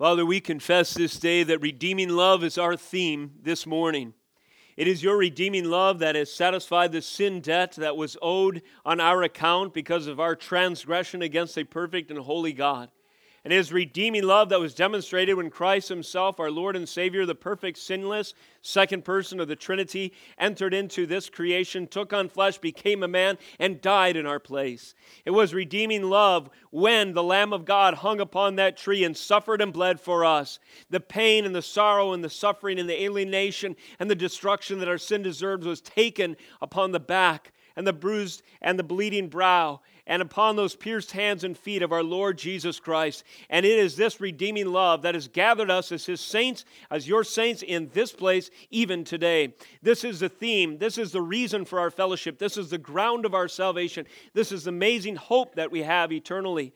Father, we confess this day that redeeming love is our theme this morning. It is your redeeming love that has satisfied the sin debt that was owed on our account because of our transgression against a perfect and holy God and his redeeming love that was demonstrated when Christ himself, our Lord and Savior, the perfect, sinless, second person of the Trinity, entered into this creation, took on flesh, became a man, and died in our place. It was redeeming love when the Lamb of God hung upon that tree and suffered and bled for us. The pain and the sorrow and the suffering and the alienation and the destruction that our sin deserves was taken upon the back and the bruised and the bleeding brow and upon those pierced hands and feet of our Lord Jesus Christ. And it is this redeeming love that has gathered us as his saints, as your saints in this place, even today. This is the theme. This is the reason for our fellowship. This is the ground of our salvation. This is the amazing hope that we have eternally.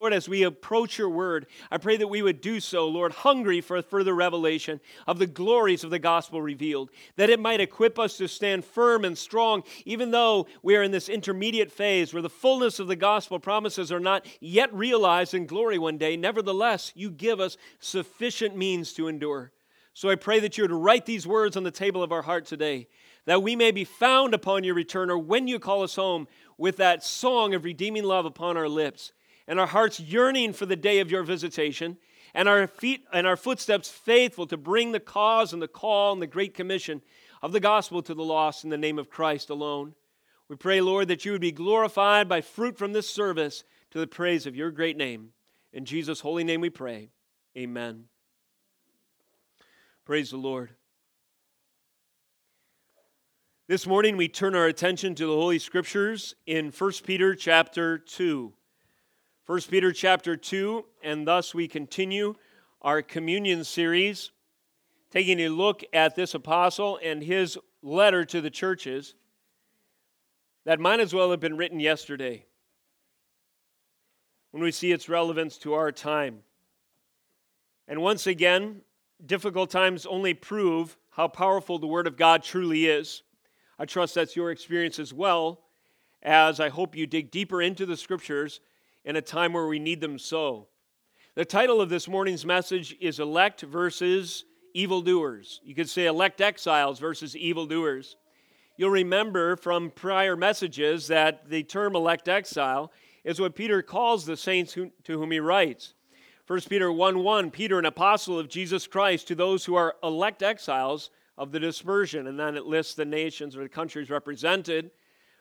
Lord, as we approach your word, I pray that we would do so, Lord, hungry for further revelation of the glories of the gospel revealed, that it might equip us to stand firm and strong, even though we are in this intermediate phase where the fullness of the gospel promises are not yet realized in glory one day. Nevertheless, you give us sufficient means to endure. So I pray that you would write these words on the table of our heart today, that we may be found upon your return or when you call us home with that song of redeeming love upon our lips and our hearts yearning for the day of your visitation, and our feet and our footsteps faithful to bring the cause and the call and the great commission of the gospel to the lost in the name of Christ alone. We pray, Lord, that you would be glorified by fruit from this service to the praise of your great name. In Jesus' holy name we pray. Amen. Praise the Lord. This morning we turn our attention to the Holy Scriptures in 1 Peter chapter 2. 1 Peter chapter 2, and thus we continue our communion series, taking a look at this apostle and his letter to the churches that might as well have been written yesterday when we see its relevance to our time. And once again, difficult times only prove how powerful the Word of God truly is. I trust that's your experience as well, as I hope you dig deeper into the Scriptures in a time where we need them so. The title of this morning's message is Elect versus Evildoers. You could say elect exiles versus evildoers. You'll remember from prior messages that the term elect exile is what Peter calls the saints who, to whom he writes. 1 Peter 1 1, Peter, an apostle of Jesus Christ, to those who are elect exiles of the dispersion. And then it lists the nations or the countries represented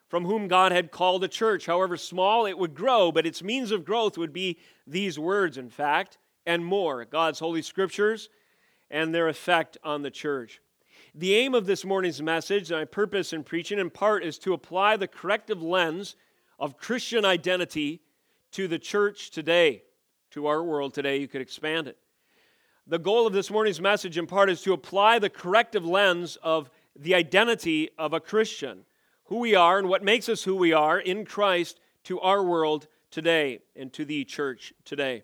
from whom God had called a church. However small it would grow, but its means of growth would be these words, in fact, and more God's Holy Scriptures and their effect on the church. The aim of this morning's message, and my purpose in preaching in part, is to apply the corrective lens of Christian identity to the church today, to our world today. You could expand it. The goal of this morning's message, in part, is to apply the corrective lens of the identity of a Christian who we are and what makes us who we are in Christ to our world today and to the church today.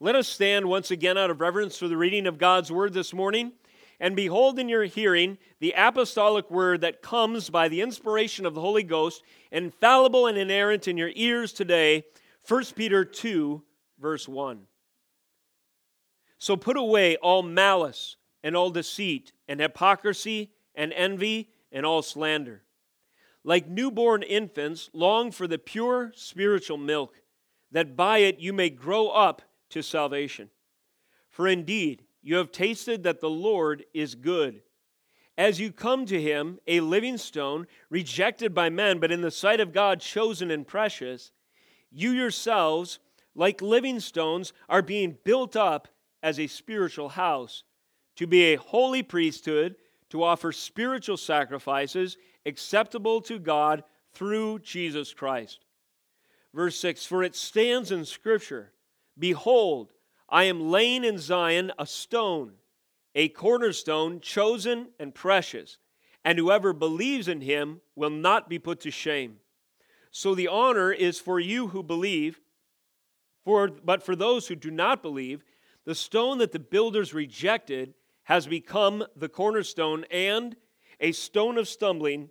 Let us stand once again out of reverence for the reading of God's word this morning. And behold in your hearing the apostolic word that comes by the inspiration of the Holy Ghost, infallible and inerrant in your ears today, 1 Peter 2, verse 1. So put away all malice and all deceit and hypocrisy and envy and all slander like newborn infants, long for the pure spiritual milk, that by it you may grow up to salvation. For indeed, you have tasted that the Lord is good. As you come to him, a living stone, rejected by men, but in the sight of God chosen and precious, you yourselves, like living stones, are being built up as a spiritual house, to be a holy priesthood, to offer spiritual sacrifices acceptable to God through Jesus Christ. Verse 6 For it stands in Scripture Behold, I am laying in Zion a stone, a cornerstone, chosen and precious, and whoever believes in him will not be put to shame. So the honor is for you who believe, for, but for those who do not believe, the stone that the builders rejected has become the cornerstone and a stone of stumbling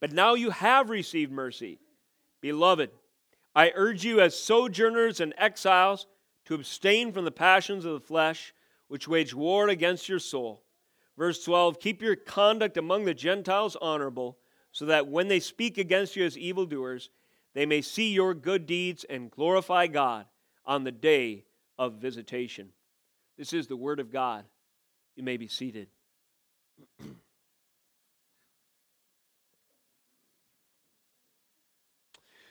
but now you have received mercy. Beloved, I urge you as sojourners and exiles to abstain from the passions of the flesh, which wage war against your soul. Verse 12 Keep your conduct among the Gentiles honorable, so that when they speak against you as evildoers, they may see your good deeds and glorify God on the day of visitation. This is the word of God. You may be seated.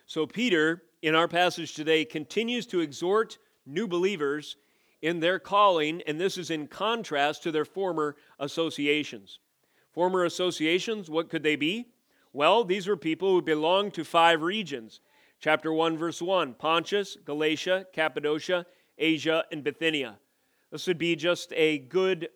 so, Peter, in our passage today, continues to exhort new believers in their calling, and this is in contrast to their former associations. Former associations, what could they be? Well, these were people who belonged to five regions. Chapter 1, verse 1 Pontus, Galatia, Cappadocia, Asia, and Bithynia. This would be just a good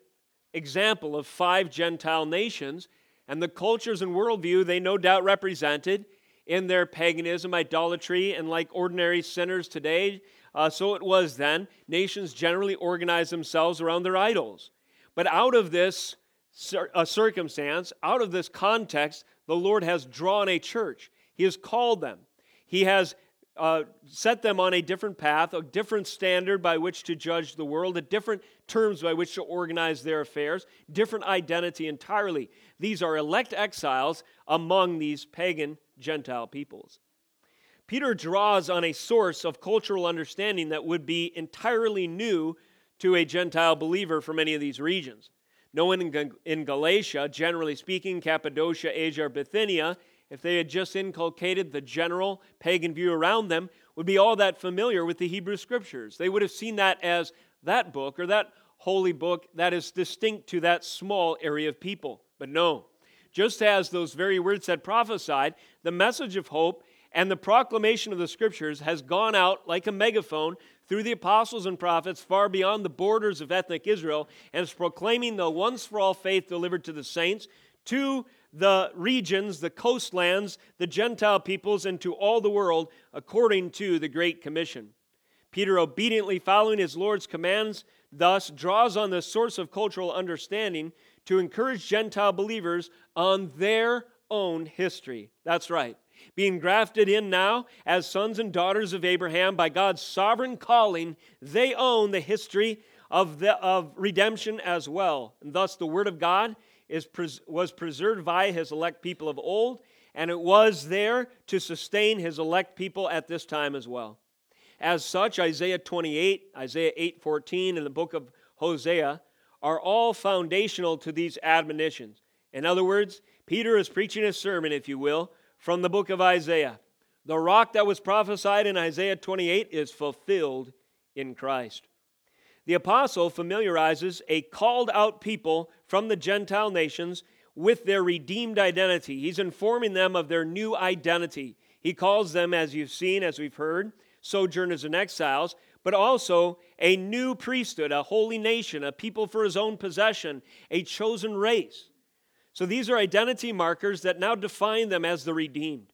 example of five Gentile nations and the cultures and worldview they no doubt represented in their paganism, idolatry, and like ordinary sinners today, uh, so it was then. Nations generally organized themselves around their idols. But out of this cir- uh, circumstance, out of this context, the Lord has drawn a church. He has called them. He has uh, set them on a different path, a different standard by which to judge the world, a different terms by which to organize their affairs, different identity entirely. These are elect exiles among these pagan Gentile peoples. Peter draws on a source of cultural understanding that would be entirely new to a Gentile believer from any of these regions. No one in Galatia, generally speaking, Cappadocia, Asia, or Bithynia, if they had just inculcated the general pagan view around them, would be all that familiar with the Hebrew Scriptures. They would have seen that as that book or that holy book that is distinct to that small area of people. But no, just as those very words had prophesied, the message of hope and the proclamation of the scriptures has gone out like a megaphone through the apostles and prophets far beyond the borders of ethnic Israel and is proclaiming the once for all faith delivered to the saints, to the regions, the coastlands, the Gentile peoples, and to all the world according to the Great Commission. Peter, obediently following his Lord's commands, thus draws on the source of cultural understanding to encourage Gentile believers on their own history. That's right being grafted in now as sons and daughters of Abraham by God's sovereign calling, they own the history of, the, of redemption as well. And thus, the Word of God is, was preserved by his elect people of old, and it was there to sustain his elect people at this time as well. As such, Isaiah 28, Isaiah 8:14, and the book of Hosea are all foundational to these admonitions. In other words, Peter is preaching a sermon, if you will, from the book of Isaiah. The rock that was prophesied in Isaiah 28 is fulfilled in Christ. The apostle familiarizes a called out people from the Gentile nations with their redeemed identity. He's informing them of their new identity. He calls them, as you've seen, as we've heard, sojourners and exiles, but also a new priesthood, a holy nation, a people for his own possession, a chosen race. So these are identity markers that now define them as the redeemed.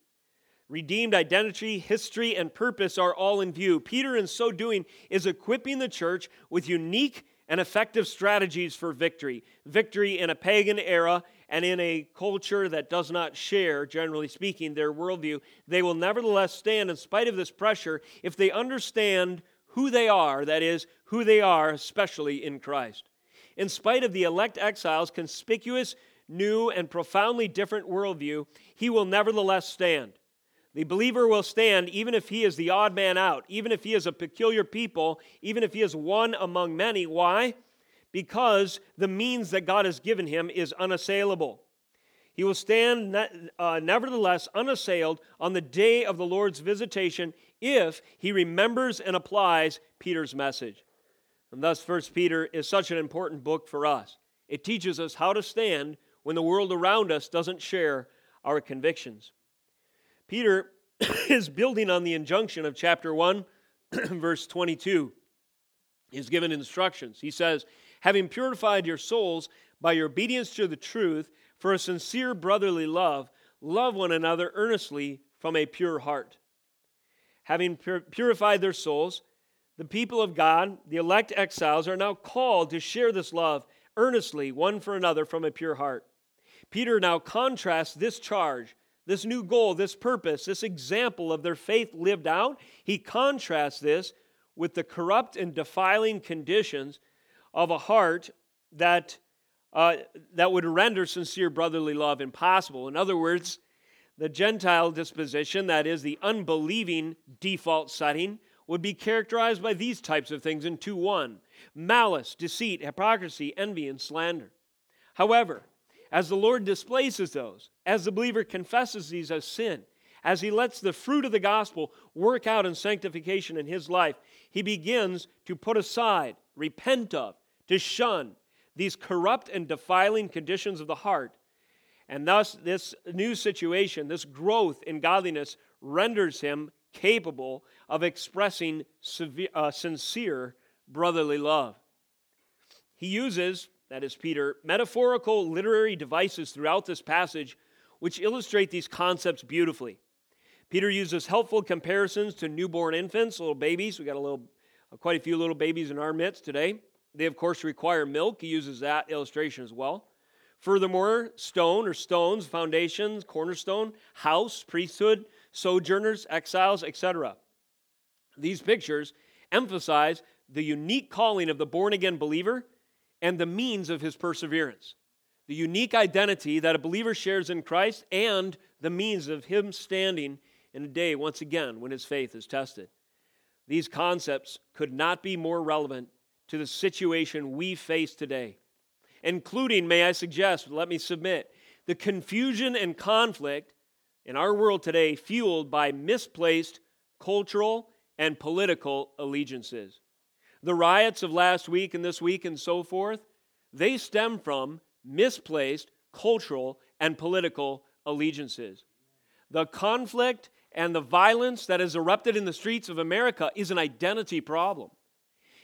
Redeemed identity, history, and purpose are all in view. Peter, in so doing, is equipping the church with unique and effective strategies for victory. Victory in a pagan era and in a culture that does not share, generally speaking, their worldview. They will nevertheless stand in spite of this pressure if they understand who they are, that is, who they are, especially in Christ. In spite of the elect exiles' conspicuous new, and profoundly different worldview, he will nevertheless stand. The believer will stand even if he is the odd man out, even if he is a peculiar people, even if he is one among many. Why? Because the means that God has given him is unassailable. He will stand uh, nevertheless unassailed on the day of the Lord's visitation if he remembers and applies Peter's message. And thus, First Peter is such an important book for us. It teaches us how to stand when the world around us doesn't share our convictions. Peter is building on the injunction of chapter 1, verse 22. He's given instructions. He says, having purified your souls by your obedience to the truth for a sincere brotherly love, love one another earnestly from a pure heart. Having pur- purified their souls, the people of God, the elect exiles, are now called to share this love earnestly one for another from a pure heart. Peter now contrasts this charge, this new goal, this purpose, this example of their faith lived out. He contrasts this with the corrupt and defiling conditions of a heart that, uh, that would render sincere brotherly love impossible. In other words, the Gentile disposition, that is, the unbelieving default setting, would be characterized by these types of things in 2 1 malice, deceit, hypocrisy, envy, and slander. However, as the Lord displaces those, as the believer confesses these as sin, as he lets the fruit of the gospel work out in sanctification in his life, he begins to put aside, repent of, to shun these corrupt and defiling conditions of the heart. And thus, this new situation, this growth in godliness, renders him capable of expressing severe, uh, sincere brotherly love. He uses, that is Peter, metaphorical literary devices throughout this passage which illustrate these concepts beautifully. Peter uses helpful comparisons to newborn infants, little babies. We got a little, quite a few little babies in our midst today. They, of course, require milk. He uses that illustration as well. Furthermore, stone or stones, foundations, cornerstone, house, priesthood, sojourners, exiles, etc. These pictures emphasize the unique calling of the born again believer and the means of his perseverance. The unique identity that a believer shares in Christ and the means of him standing in a day, once again, when his faith is tested. These concepts could not be more relevant to the situation we face today, including, may I suggest, let me submit, the confusion and conflict in our world today fueled by misplaced cultural and political allegiances. The riots of last week and this week and so forth, they stem from misplaced cultural and political allegiances. The conflict and the violence that has erupted in the streets of America is an identity problem.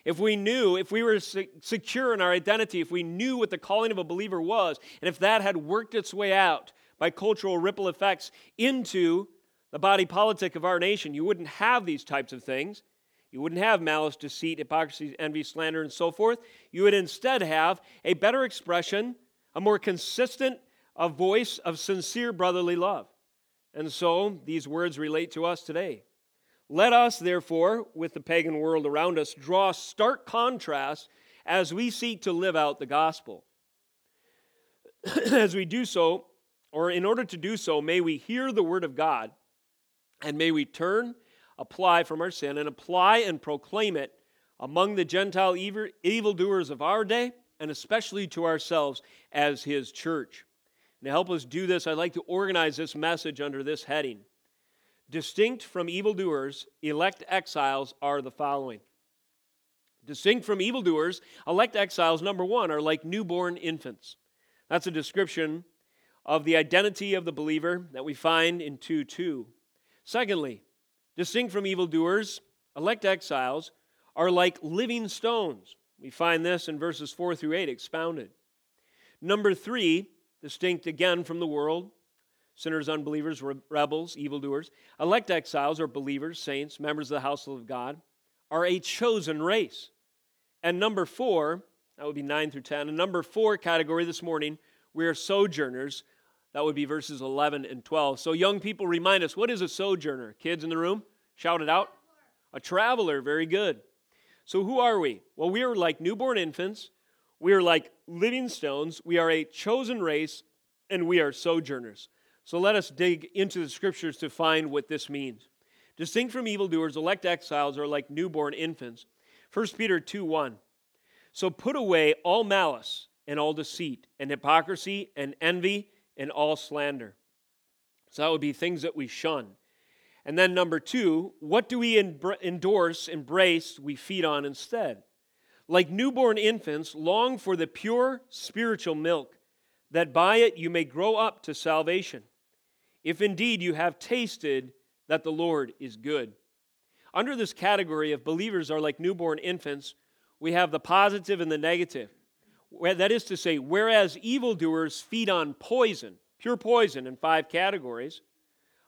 If we knew, if we were secure in our identity, if we knew what the calling of a believer was, and if that had worked its way out by cultural ripple effects into the body politic of our nation, you wouldn't have these types of things. You wouldn't have malice, deceit, hypocrisy, envy, slander, and so forth. You would instead have a better expression, a more consistent a voice of sincere brotherly love. And so these words relate to us today. Let us, therefore, with the pagan world around us, draw stark contrast as we seek to live out the gospel. as we do so, or in order to do so, may we hear the word of God and may we turn, apply from our sin, and apply and proclaim it among the Gentile evil, evildoers of our day, and especially to ourselves as His church. And to help us do this, I'd like to organize this message under this heading Distinct from evildoers, elect exiles are the following. Distinct from evildoers, elect exiles, number one, are like newborn infants. That's a description of the identity of the believer that we find in 2 2. Secondly, distinct from evildoers, elect exiles are like living stones. We find this in verses 4 through 8 expounded. Number three, distinct again from the world, sinners, unbelievers, rebels, evildoers, elect exiles or believers, saints, members of the household of God, are a chosen race. And number four, that would be 9 through 10. And number four category this morning, we are sojourners, that would be verses 11 and 12. So, young people, remind us what is a sojourner? Kids in the room, shout it out. A traveler, very good. So, who are we? Well, we are like newborn infants, we are like living stones, we are a chosen race, and we are sojourners. So, let us dig into the scriptures to find what this means. Distinct from evildoers, elect exiles are like newborn infants. 1 Peter 2 1. So, put away all malice and all deceit and hypocrisy and envy and all slander. So that would be things that we shun. And then number two, what do we endorse, embrace, we feed on instead? Like newborn infants, long for the pure spiritual milk, that by it you may grow up to salvation, if indeed you have tasted that the Lord is good. Under this category of believers are like newborn infants, we have the positive and the negative. That is to say, whereas evildoers feed on poison, pure poison in five categories,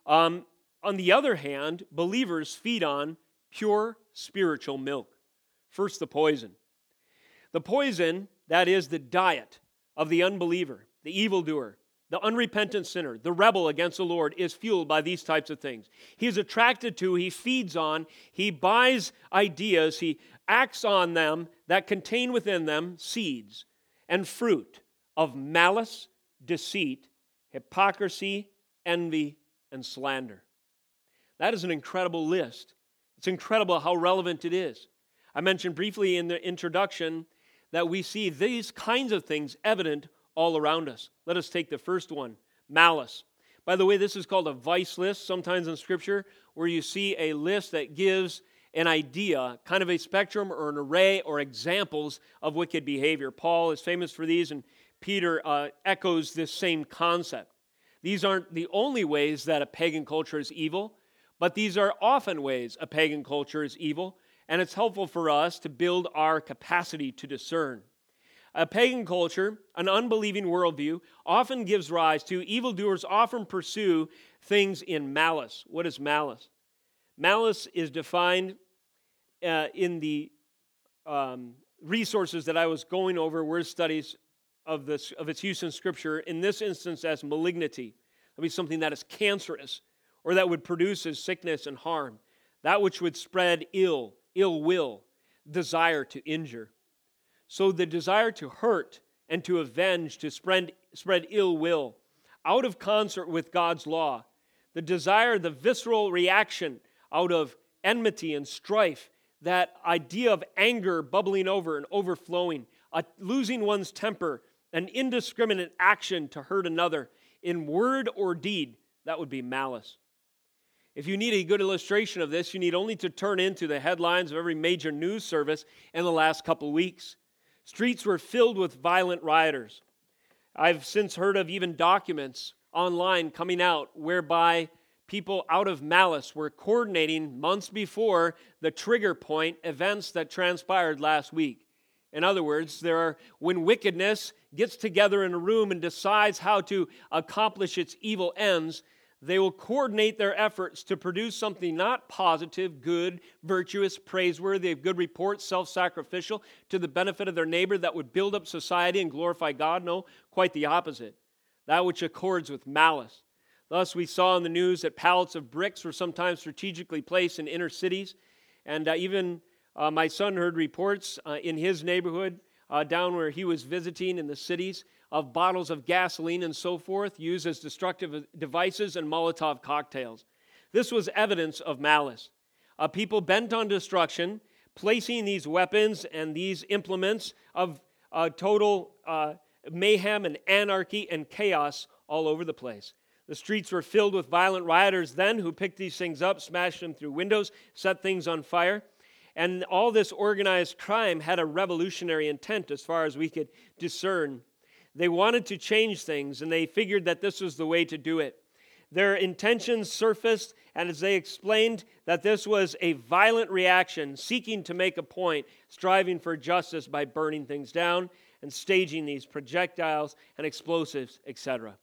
um, on the other hand, believers feed on pure spiritual milk. First, the poison. The poison, that is the diet of the unbeliever, the evildoer, the unrepentant sinner, the rebel against the Lord, is fueled by these types of things. He is attracted to, he feeds on, he buys ideas, he acts on them that contain within them seeds and fruit of malice, deceit, hypocrisy, envy, and slander. That is an incredible list. It's incredible how relevant it is. I mentioned briefly in the introduction that we see these kinds of things evident all around us. Let us take the first one malice. By the way, this is called a vice list sometimes in Scripture, where you see a list that gives an idea, kind of a spectrum or an array or examples of wicked behavior. Paul is famous for these, and Peter uh, echoes this same concept. These aren't the only ways that a pagan culture is evil, but these are often ways a pagan culture is evil, and it's helpful for us to build our capacity to discern. A pagan culture, an unbelieving worldview, often gives rise to evildoers, often pursue things in malice. What is malice? Malice is defined uh, in the um, resources that I was going over, word studies of, this, of its use in Scripture, in this instance as malignity. That be something that is cancerous or that would produce as sickness and harm, that which would spread ill, ill will, desire to injure. So the desire to hurt and to avenge, to spread, spread ill will, out of concert with God's law, the desire, the visceral reaction out of enmity and strife, that idea of anger bubbling over and overflowing, losing one's temper, an indiscriminate action to hurt another in word or deed, that would be malice. If you need a good illustration of this, you need only to turn into the headlines of every major news service in the last couple weeks. Streets were filled with violent rioters. I've since heard of even documents online coming out whereby people out of malice were coordinating months before the trigger point events that transpired last week. In other words, there are when wickedness gets together in a room and decides how to accomplish its evil ends, they will coordinate their efforts to produce something not positive, good, virtuous, praiseworthy, of good report, self sacrificial, to the benefit of their neighbor that would build up society and glorify God. No, quite the opposite. That which accords with malice. Thus, we saw in the news that pallets of bricks were sometimes strategically placed in inner cities. And uh, even uh, my son heard reports uh, in his neighborhood, uh, down where he was visiting in the cities, of bottles of gasoline and so forth used as destructive devices and Molotov cocktails. This was evidence of malice. A people bent on destruction, placing these weapons and these implements of uh, total uh, mayhem and anarchy and chaos all over the place. The streets were filled with violent rioters then who picked these things up, smashed them through windows, set things on fire. And all this organized crime had a revolutionary intent as far as we could discern they wanted to change things, and they figured that this was the way to do it. Their intentions surfaced, and as they explained, that this was a violent reaction, seeking to make a point, striving for justice by burning things down and staging these projectiles and explosives, etc.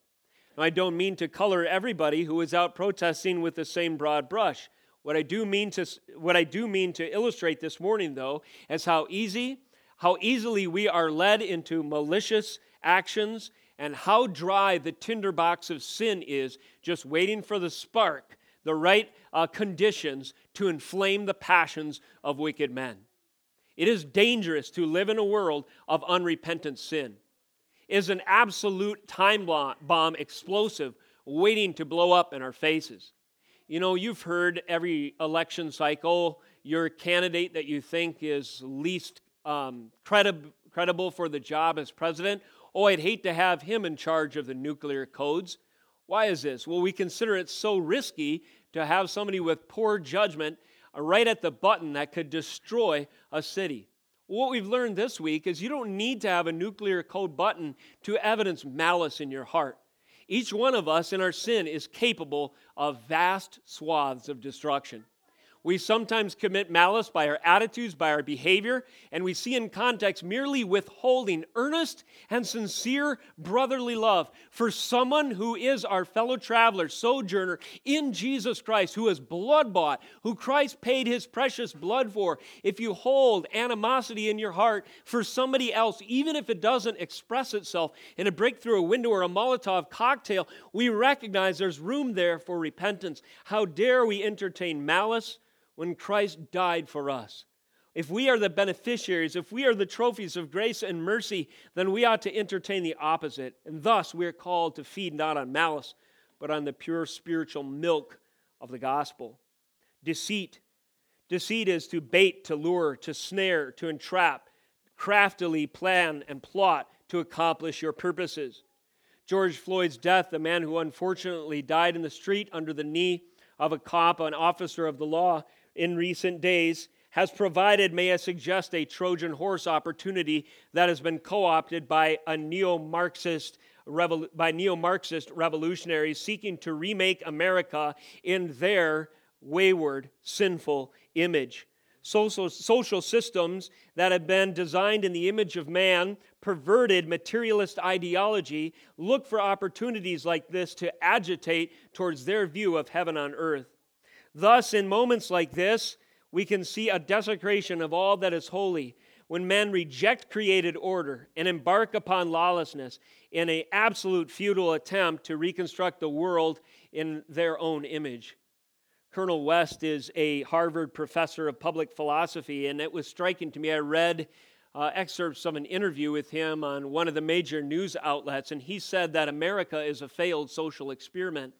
Now, I don't mean to color everybody who is out protesting with the same broad brush. What I do mean to, what I do mean to illustrate this morning, though, is how easy, how easily we are led into malicious actions, and how dry the tinderbox of sin is, just waiting for the spark, the right uh, conditions to inflame the passions of wicked men. It is dangerous to live in a world of unrepentant sin. It is an absolute time bomb explosive waiting to blow up in our faces. You know, you've heard every election cycle, your candidate that you think is least um, credi- credible for the job as president Oh, I'd hate to have him in charge of the nuclear codes. Why is this? Well, we consider it so risky to have somebody with poor judgment right at the button that could destroy a city. What we've learned this week is you don't need to have a nuclear code button to evidence malice in your heart. Each one of us in our sin is capable of vast swaths of destruction. We sometimes commit malice by our attitudes, by our behavior, and we see in context merely withholding earnest and sincere brotherly love for someone who is our fellow traveler, sojourner in Jesus Christ, who is blood bought, who Christ paid his precious blood for. If you hold animosity in your heart for somebody else, even if it doesn't express itself in a breakthrough a window or a Molotov cocktail, we recognize there's room there for repentance. How dare we entertain malice? When Christ died for us. If we are the beneficiaries, if we are the trophies of grace and mercy, then we ought to entertain the opposite. And thus we are called to feed not on malice, but on the pure spiritual milk of the gospel. Deceit. Deceit is to bait, to lure, to snare, to entrap, craftily plan and plot to accomplish your purposes. George Floyd's death, the man who unfortunately died in the street under the knee of a cop, an officer of the law, in recent days has provided, may I suggest, a Trojan horse opportunity that has been co opted by a neo Marxist. By neo Marxist revolutionaries seeking to remake America in their wayward, sinful image. Social, social systems that have been designed in the image of man, perverted materialist ideology, look for opportunities like this to agitate towards their view of heaven on earth. Thus, in moments like this, we can see a desecration of all that is holy when men reject created order and embark upon lawlessness in an absolute futile attempt to reconstruct the world in their own image. Cornel West is a Harvard professor of public philosophy, and it was striking to me. I read uh, excerpts of an interview with him on one of the major news outlets, and he said that America is a failed social experiment.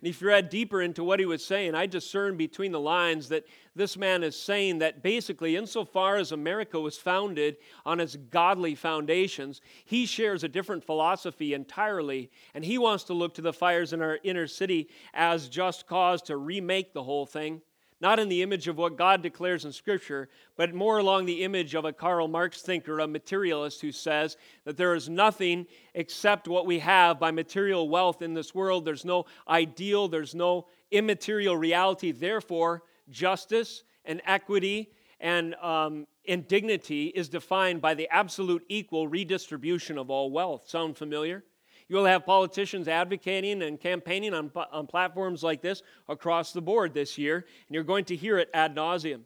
And if you read deeper into what he was saying, I discern between the lines that this man is saying that basically, insofar as America was founded on its godly foundations, he shares a different philosophy entirely. And he wants to look to the fires in our inner city as just cause to remake the whole thing not in the image of what God declares in Scripture, but more along the image of a Karl Marx thinker, a materialist who says that there is nothing except what we have by material wealth in this world. There's no ideal, there's no immaterial reality. Therefore, justice and equity and, um, and dignity is defined by the absolute equal redistribution of all wealth. Sound familiar? You will have politicians advocating and campaigning on, on platforms like this across the board this year, and you're going to hear it ad nauseum.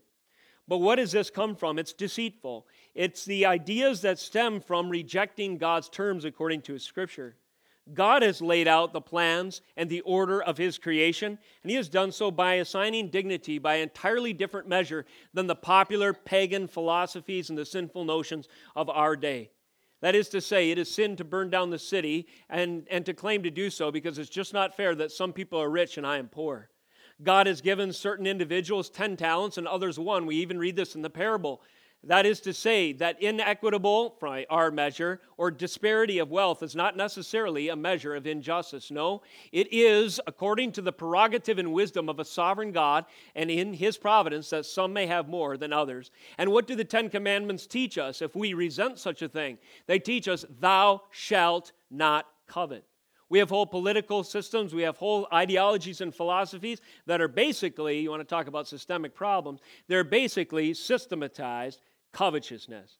But what does this come from? It's deceitful. It's the ideas that stem from rejecting God's terms according to His Scripture. God has laid out the plans and the order of His creation, and He has done so by assigning dignity by an entirely different measure than the popular pagan philosophies and the sinful notions of our day. That is to say, it is sin to burn down the city and, and to claim to do so because it's just not fair that some people are rich and I am poor. God has given certain individuals 10 talents and others one. We even read this in the parable. That is to say, that inequitable, by our measure, or disparity of wealth is not necessarily a measure of injustice. No, it is according to the prerogative and wisdom of a sovereign God and in his providence that some may have more than others. And what do the Ten Commandments teach us if we resent such a thing? They teach us, Thou shalt not covet. We have whole political systems, we have whole ideologies and philosophies that are basically, you want to talk about systemic problems, they're basically systematized covetousness.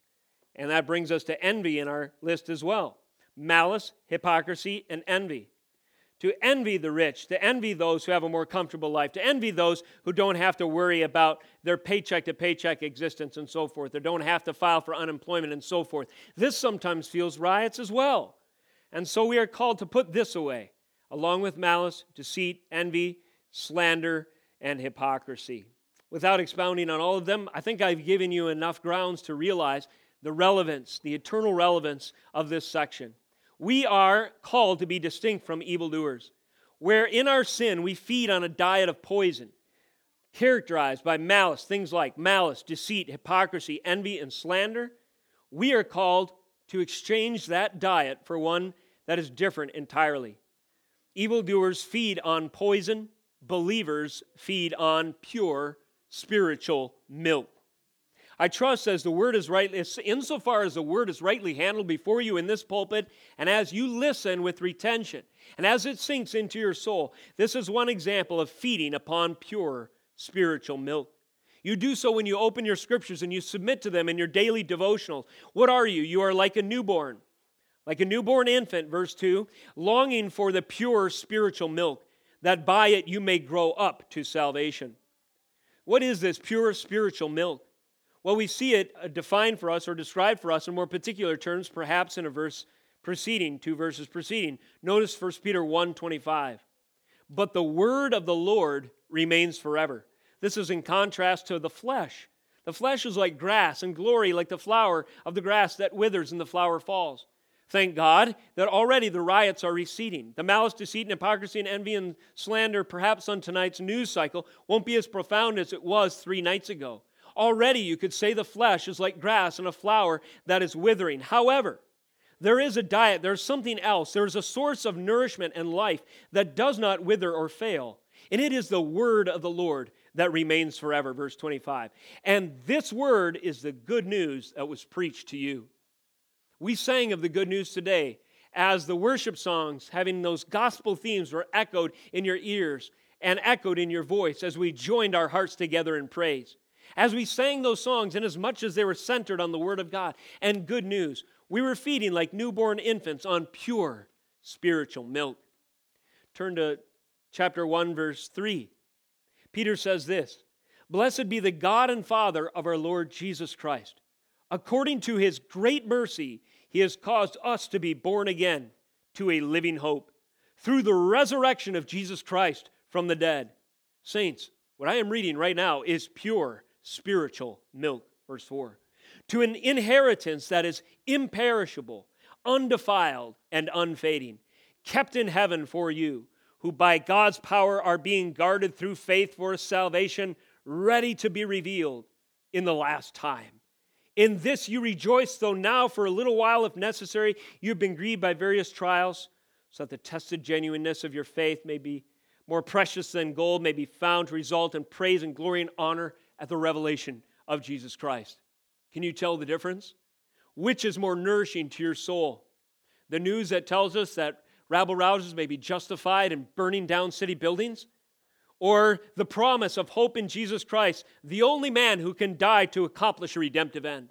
And that brings us to envy in our list as well malice, hypocrisy, and envy. To envy the rich, to envy those who have a more comfortable life, to envy those who don't have to worry about their paycheck to paycheck existence and so forth, or don't have to file for unemployment and so forth. This sometimes fuels riots as well. And so we are called to put this away, along with malice, deceit, envy, slander, and hypocrisy. Without expounding on all of them, I think I've given you enough grounds to realize the relevance, the eternal relevance of this section. We are called to be distinct from evildoers. Where in our sin we feed on a diet of poison, characterized by malice, things like malice, deceit, hypocrisy, envy, and slander, we are called to exchange that diet for one that is different entirely. Evildoers feed on poison, believers feed on pure spiritual milk. I trust as the word is rightly, insofar as the word is rightly handled before you in this pulpit, and as you listen with retention, and as it sinks into your soul, this is one example of feeding upon pure spiritual milk. You do so when you open your scriptures and you submit to them in your daily devotionals. What are you? You are like a newborn, like a newborn infant, verse 2, longing for the pure spiritual milk, that by it you may grow up to salvation. What is this pure spiritual milk? Well, we see it uh, defined for us or described for us in more particular terms, perhaps in a verse preceding, two verses preceding. Notice 1 Peter 1 25. But the word of the Lord remains forever. This is in contrast to the flesh. The flesh is like grass, and glory like the flower of the grass that withers and the flower falls. Thank God that already the riots are receding. The malice, deceit, and hypocrisy, and envy and slander, perhaps on tonight's news cycle, won't be as profound as it was three nights ago. Already, you could say the flesh is like grass and a flower that is withering. However, there is a diet, there's something else. There's a source of nourishment and life that does not wither or fail. And it is the word of the Lord that remains forever, verse 25. And this word is the good news that was preached to you. We sang of the good news today as the worship songs, having those gospel themes, were echoed in your ears and echoed in your voice as we joined our hearts together in praise. As we sang those songs, and as much as they were centered on the Word of God and good news, we were feeding like newborn infants on pure spiritual milk. Turn to chapter 1, verse 3. Peter says this Blessed be the God and Father of our Lord Jesus Christ. According to his great mercy, he has caused us to be born again to a living hope through the resurrection of Jesus Christ from the dead. Saints, what I am reading right now is pure spiritual milk. Verse 4. To an inheritance that is imperishable, undefiled, and unfading, kept in heaven for you, who by God's power are being guarded through faith for salvation, ready to be revealed in the last time. In this you rejoice, though now for a little while, if necessary, you've been grieved by various trials, so that the tested genuineness of your faith may be more precious than gold, may be found to result in praise and glory and honor at the revelation of Jesus Christ. Can you tell the difference? Which is more nourishing to your soul? The news that tells us that rabble rousers may be justified in burning down city buildings? Or the promise of hope in Jesus Christ, the only man who can die to accomplish a redemptive end?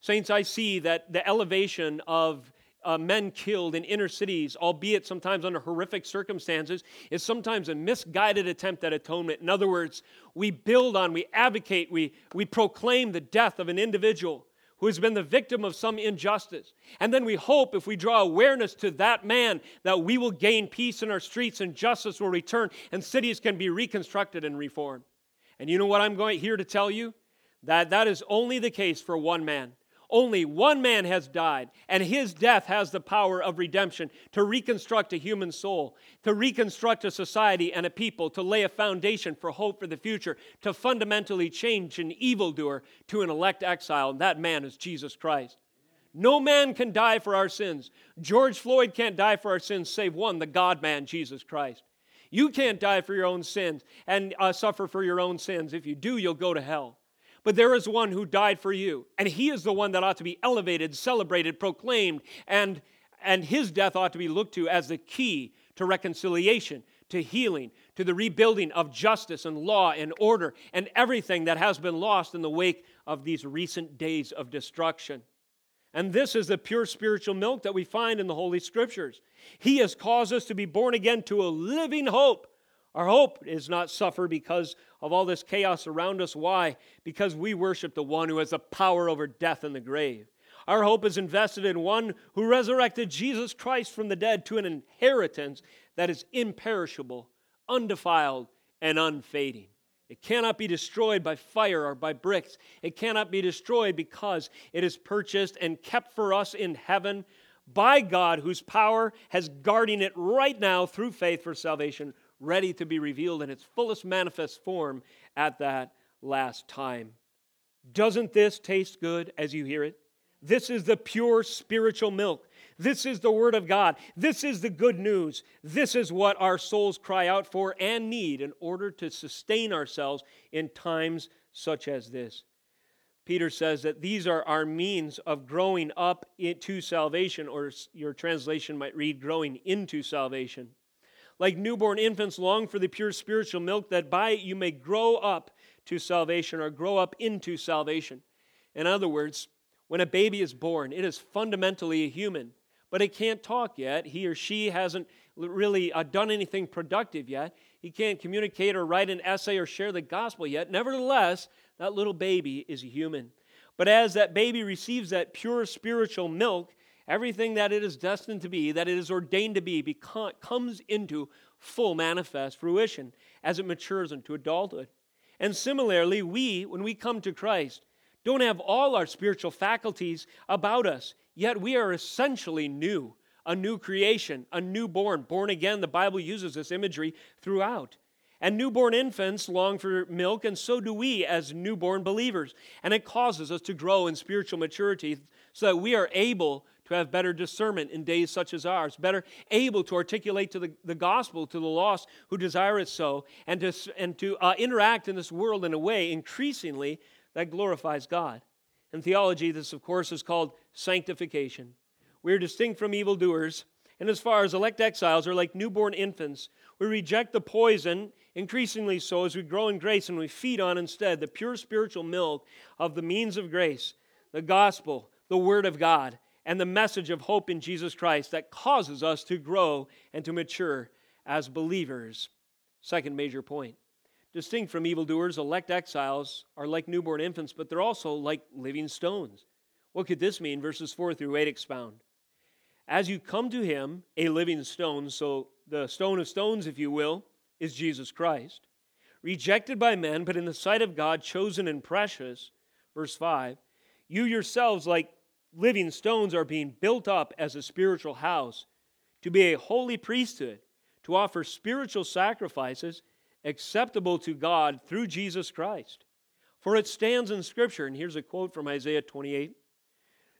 Saints, I see that the elevation of uh, men killed in inner cities, albeit sometimes under horrific circumstances, is sometimes a misguided attempt at atonement. In other words, we build on, we advocate, we, we proclaim the death of an individual who has been the victim of some injustice. And then we hope, if we draw awareness to that man, that we will gain peace in our streets and justice will return and cities can be reconstructed and reformed. And you know what I'm going here to tell you? That that is only the case for one man. Only one man has died, and his death has the power of redemption to reconstruct a human soul, to reconstruct a society and a people, to lay a foundation for hope for the future, to fundamentally change an evildoer to an elect exile, and that man is Jesus Christ. No man can die for our sins. George Floyd can't die for our sins save one, the God man, Jesus Christ. You can't die for your own sins and uh, suffer for your own sins. If you do, you'll go to hell. But there is one who died for you, and he is the one that ought to be elevated, celebrated, proclaimed, and, and his death ought to be looked to as the key to reconciliation, to healing, to the rebuilding of justice and law and order, and everything that has been lost in the wake of these recent days of destruction. And this is the pure spiritual milk that we find in the Holy Scriptures. He has caused us to be born again to a living hope our hope is not suffer because of all this chaos around us. Why? Because we worship the one who has the power over death and the grave. Our hope is invested in one who resurrected Jesus Christ from the dead to an inheritance that is imperishable, undefiled, and unfading. It cannot be destroyed by fire or by bricks. It cannot be destroyed because it is purchased and kept for us in heaven by God, whose power has guarding it right now through faith for salvation ready to be revealed in its fullest manifest form at that last time. Doesn't this taste good as you hear it? This is the pure spiritual milk. This is the Word of God. This is the good news. This is what our souls cry out for and need in order to sustain ourselves in times such as this. Peter says that these are our means of growing up into salvation, or your translation might read, growing into salvation. Like newborn infants long for the pure spiritual milk, that by it you may grow up to salvation or grow up into salvation. In other words, when a baby is born, it is fundamentally a human, but it can't talk yet. He or she hasn't really uh, done anything productive yet. He can't communicate or write an essay or share the gospel yet. Nevertheless, that little baby is a human. But as that baby receives that pure spiritual milk, everything that it is destined to be, that it is ordained to be, comes into full manifest fruition as it matures into adulthood. And similarly, we, when we come to Christ, don't have all our spiritual faculties about us, yet we are essentially new, a new creation, a newborn, born again. The Bible uses this imagery throughout. And newborn infants long for milk, and so do we as newborn believers. And it causes us to grow in spiritual maturity so that we are able to have better discernment in days such as ours, better able to articulate to the, the gospel to the lost who desire it so, and to, and to uh, interact in this world in a way increasingly that glorifies God. In theology, this, of course, is called sanctification. We are distinct from evildoers, and as far as elect exiles are like newborn infants, we reject the poison increasingly so as we grow in grace and we feed on instead the pure spiritual milk of the means of grace, the gospel, the word of God, and the message of hope in Jesus Christ that causes us to grow and to mature as believers. Second major point. Distinct from evildoers, elect exiles are like newborn infants, but they're also like living stones. What could this mean? Verses 4 through 8 expound. As you come to him, a living stone, so the stone of stones, if you will, is Jesus Christ, rejected by men, but in the sight of God, chosen and precious. Verse 5 You yourselves, like living stones, are being built up as a spiritual house to be a holy priesthood, to offer spiritual sacrifices acceptable to God through Jesus Christ. For it stands in Scripture, and here's a quote from Isaiah 28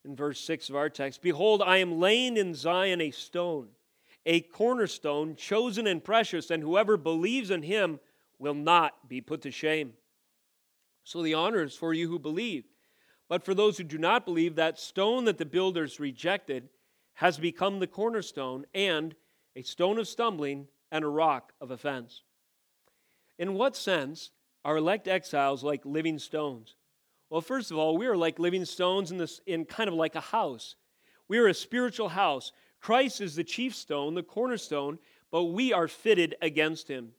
in verse 6 of our text Behold, I am laying in Zion a stone a cornerstone, chosen and precious, and whoever believes in him will not be put to shame. So the honor is for you who believe. But for those who do not believe, that stone that the builders rejected has become the cornerstone and a stone of stumbling and a rock of offense. In what sense are elect exiles like living stones? Well, first of all, we are like living stones in, this, in kind of like a house. We are a spiritual house Christ is the chief stone, the cornerstone, but we are fitted against him.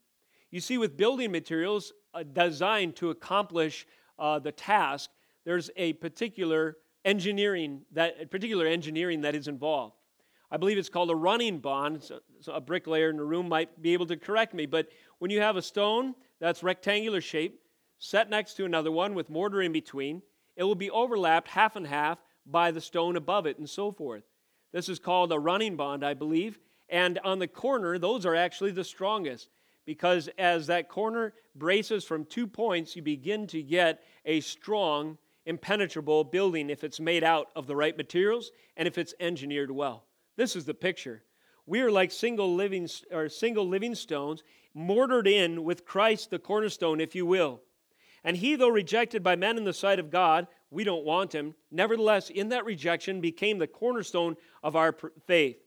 You see, with building materials uh, designed to accomplish uh, the task, there's a particular engineering that particular engineering that is involved. I believe it's called a running bond. So, so a bricklayer in the room might be able to correct me, but when you have a stone that's rectangular shape set next to another one with mortar in between, it will be overlapped half and half by the stone above it, and so forth. This is called a running bond, I believe. And on the corner, those are actually the strongest because as that corner braces from two points, you begin to get a strong, impenetrable building if it's made out of the right materials and if it's engineered well. This is the picture. We are like single living or single living stones, mortared in with Christ the cornerstone, if you will. And he, though rejected by men in the sight of God, we don't want him. Nevertheless, in that rejection became the cornerstone of our faith.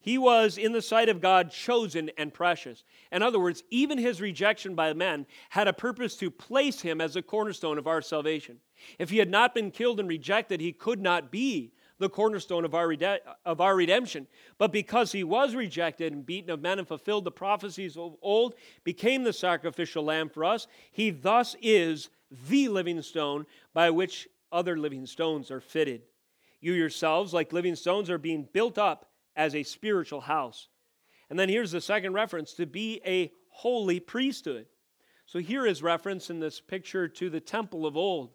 He was, in the sight of God, chosen and precious. In other words, even his rejection by men had a purpose to place him as the cornerstone of our salvation. If he had not been killed and rejected, he could not be the cornerstone of our, rede- of our redemption. But because he was rejected and beaten of men and fulfilled the prophecies of old, became the sacrificial lamb for us, he thus is the living stone by which other living stones are fitted. You yourselves, like living stones, are being built up as a spiritual house. And then here's the second reference to be a holy priesthood. So here is reference in this picture to the temple of old.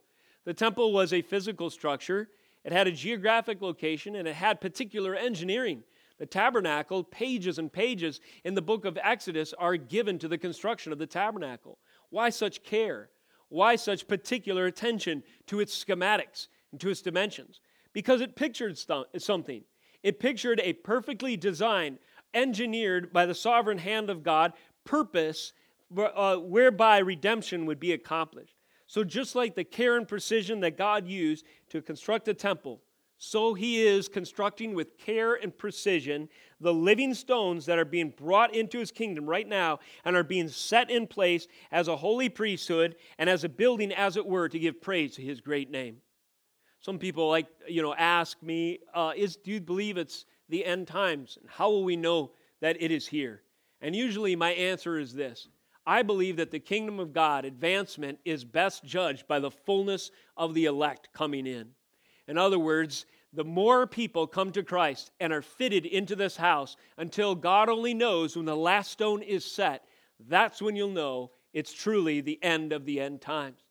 The temple was a physical structure, it had a geographic location, and it had particular engineering. The tabernacle, pages and pages in the book of Exodus are given to the construction of the tabernacle. Why such care? Why such particular attention to its schematics and to its dimensions? Because it pictured something. It pictured a perfectly designed, engineered by the sovereign hand of God purpose uh, whereby redemption would be accomplished. So, just like the care and precision that God used to construct a temple, so he is constructing with care and precision the living stones that are being brought into his kingdom right now and are being set in place as a holy priesthood and as a building, as it were, to give praise to his great name. Some people like, you know, ask me, uh, is, do you believe it's the end times? And how will we know that it is here? And usually my answer is this I believe that the kingdom of God advancement is best judged by the fullness of the elect coming in. In other words, the more people come to Christ and are fitted into this house until God only knows when the last stone is set, that's when you'll know it's truly the end of the end times.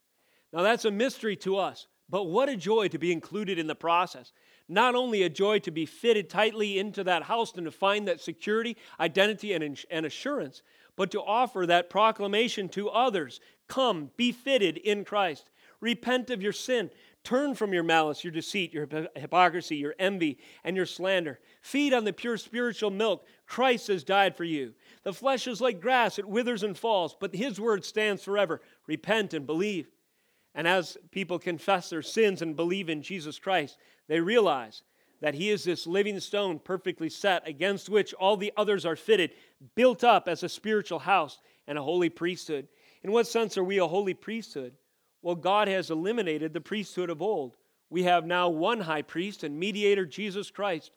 Now, that's a mystery to us, but what a joy to be included in the process. Not only a joy to be fitted tightly into that house and to find that security, identity, and, and assurance, but to offer that proclamation to others Come, be fitted in Christ. Repent of your sin. Turn from your malice, your deceit, your hypocrisy, your envy, and your slander. Feed on the pure spiritual milk. Christ has died for you. The flesh is like grass, it withers and falls, but his word stands forever. Repent and believe. And as people confess their sins and believe in Jesus Christ, they realize that he is this living stone perfectly set against which all the others are fitted, built up as a spiritual house and a holy priesthood. In what sense are we a holy priesthood? Well, God has eliminated the priesthood of old. We have now one high priest and mediator, Jesus Christ.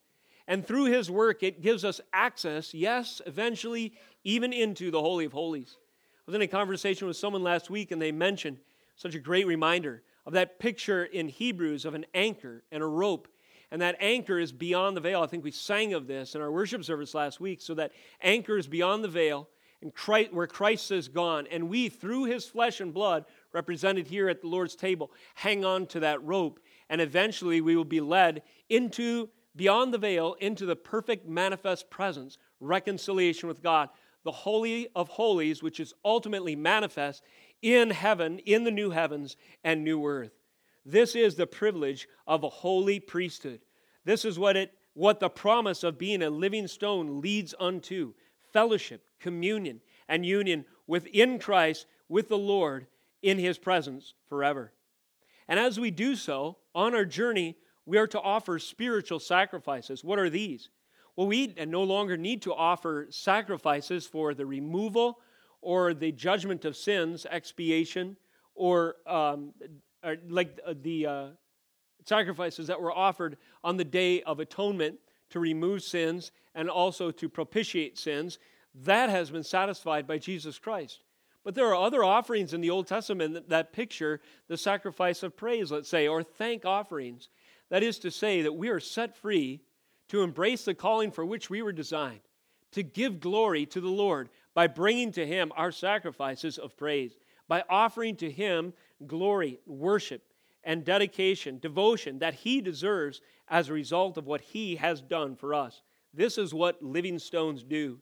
And through his work, it gives us access, yes, eventually, even into the Holy of Holies. I was in a conversation with someone last week, and they mentioned such a great reminder of that picture in Hebrews of an anchor and a rope. And that anchor is beyond the veil. I think we sang of this in our worship service last week. So that anchor is beyond the veil, and Christ, where Christ is gone. And we, through his flesh and blood, represented here at the Lord's table, hang on to that rope. And eventually we will be led into, beyond the veil, into the perfect manifest presence, reconciliation with God, the Holy of Holies, which is ultimately manifest in heaven, in the new heavens and new earth. This is the privilege of a holy priesthood. This is what it what the promise of being a living stone leads unto fellowship, communion, and union within Christ with the Lord in his presence forever. And as we do so, on our journey, we are to offer spiritual sacrifices. What are these? Well, we no longer need to offer sacrifices for the removal or the judgment of sins, expiation, or, um, or like the uh, sacrifices that were offered on the Day of Atonement to remove sins and also to propitiate sins. That has been satisfied by Jesus Christ. But there are other offerings in the Old Testament that, picture the sacrifice of praise, let's say, or thank offerings. That is to say, that we are set free to embrace the calling for which we were designed, to give glory to the Lord by bringing to Him our sacrifices of praise, by offering to Him glory, worship, and dedication, devotion that He deserves as a result of what He has done for us. This is what living stones do.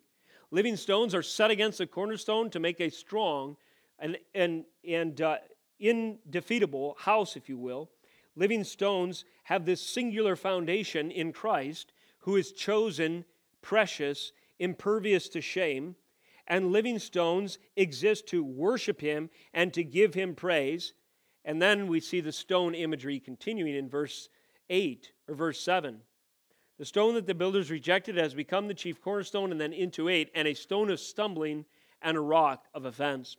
Living stones are set against the cornerstone to make a strong and, and, and uh, indefeatable house, if you will. Living stones have this singular foundation in Christ, who is chosen, precious, impervious to shame. And living stones exist to worship him and to give him praise. And then we see the stone imagery continuing in verse 8 or verse 7. The stone that the builders rejected has become the chief cornerstone, and then into eight, and a stone of stumbling and a rock of offense.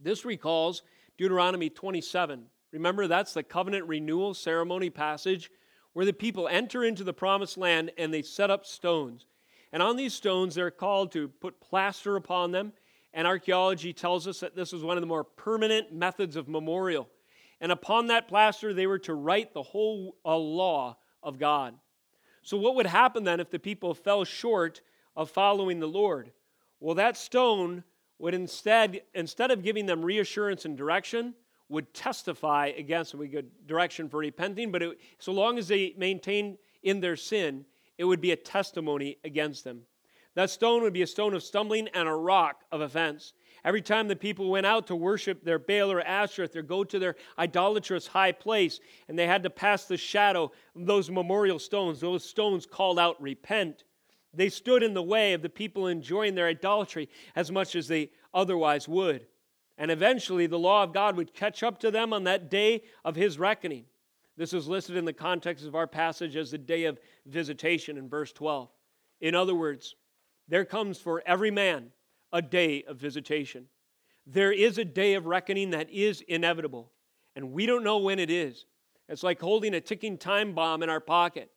This recalls Deuteronomy 27. Remember, that's the covenant renewal ceremony passage where the people enter into the promised land and they set up stones. And on these stones, they're called to put plaster upon them. And archaeology tells us that this was one of the more permanent methods of memorial. And upon that plaster, they were to write the whole uh, law of God. So, what would happen then if the people fell short of following the Lord? Well, that stone would instead, instead of giving them reassurance and direction, would testify against them. We get direction for repenting, but it, so long as they maintain in their sin, it would be a testimony against them. That stone would be a stone of stumbling and a rock of offense. Every time the people went out to worship their Baal or Asherah or go to their idolatrous high place, and they had to pass the shadow of those memorial stones, those stones called out, Repent. They stood in the way of the people enjoying their idolatry as much as they otherwise would. And eventually, the law of God would catch up to them on that day of his reckoning. This is listed in the context of our passage as the day of visitation in verse 12. In other words, there comes for every man a day of visitation. There is a day of reckoning that is inevitable, and we don't know when it is. It's like holding a ticking time bomb in our pocket.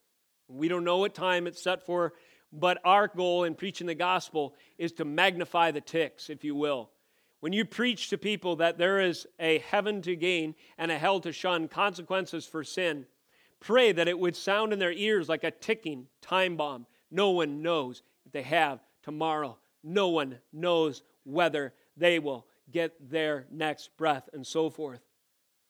We don't know what time it's set for, but our goal in preaching the gospel is to magnify the ticks, if you will. When you preach to people that there is a heaven to gain and a hell to shun, consequences for sin, pray that it would sound in their ears like a ticking time bomb. No one knows if they have tomorrow. No one knows whether they will get their next breath, and so forth.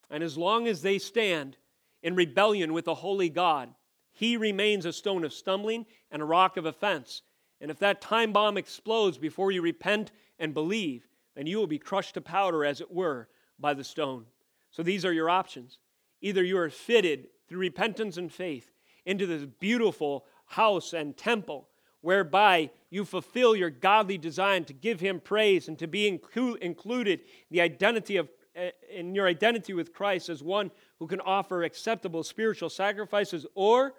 And as long as they stand in rebellion with the holy God, he remains a stone of stumbling and a rock of offense. And if that time bomb explodes before you repent and believe, then you will be crushed to powder, as it were, by the stone. So these are your options. Either you are fitted through repentance and faith into this beautiful house and temple whereby you fulfill your godly design to give him praise and to be inclu- included the identity of uh, in your identity with Christ as one who can offer acceptable spiritual sacrifices or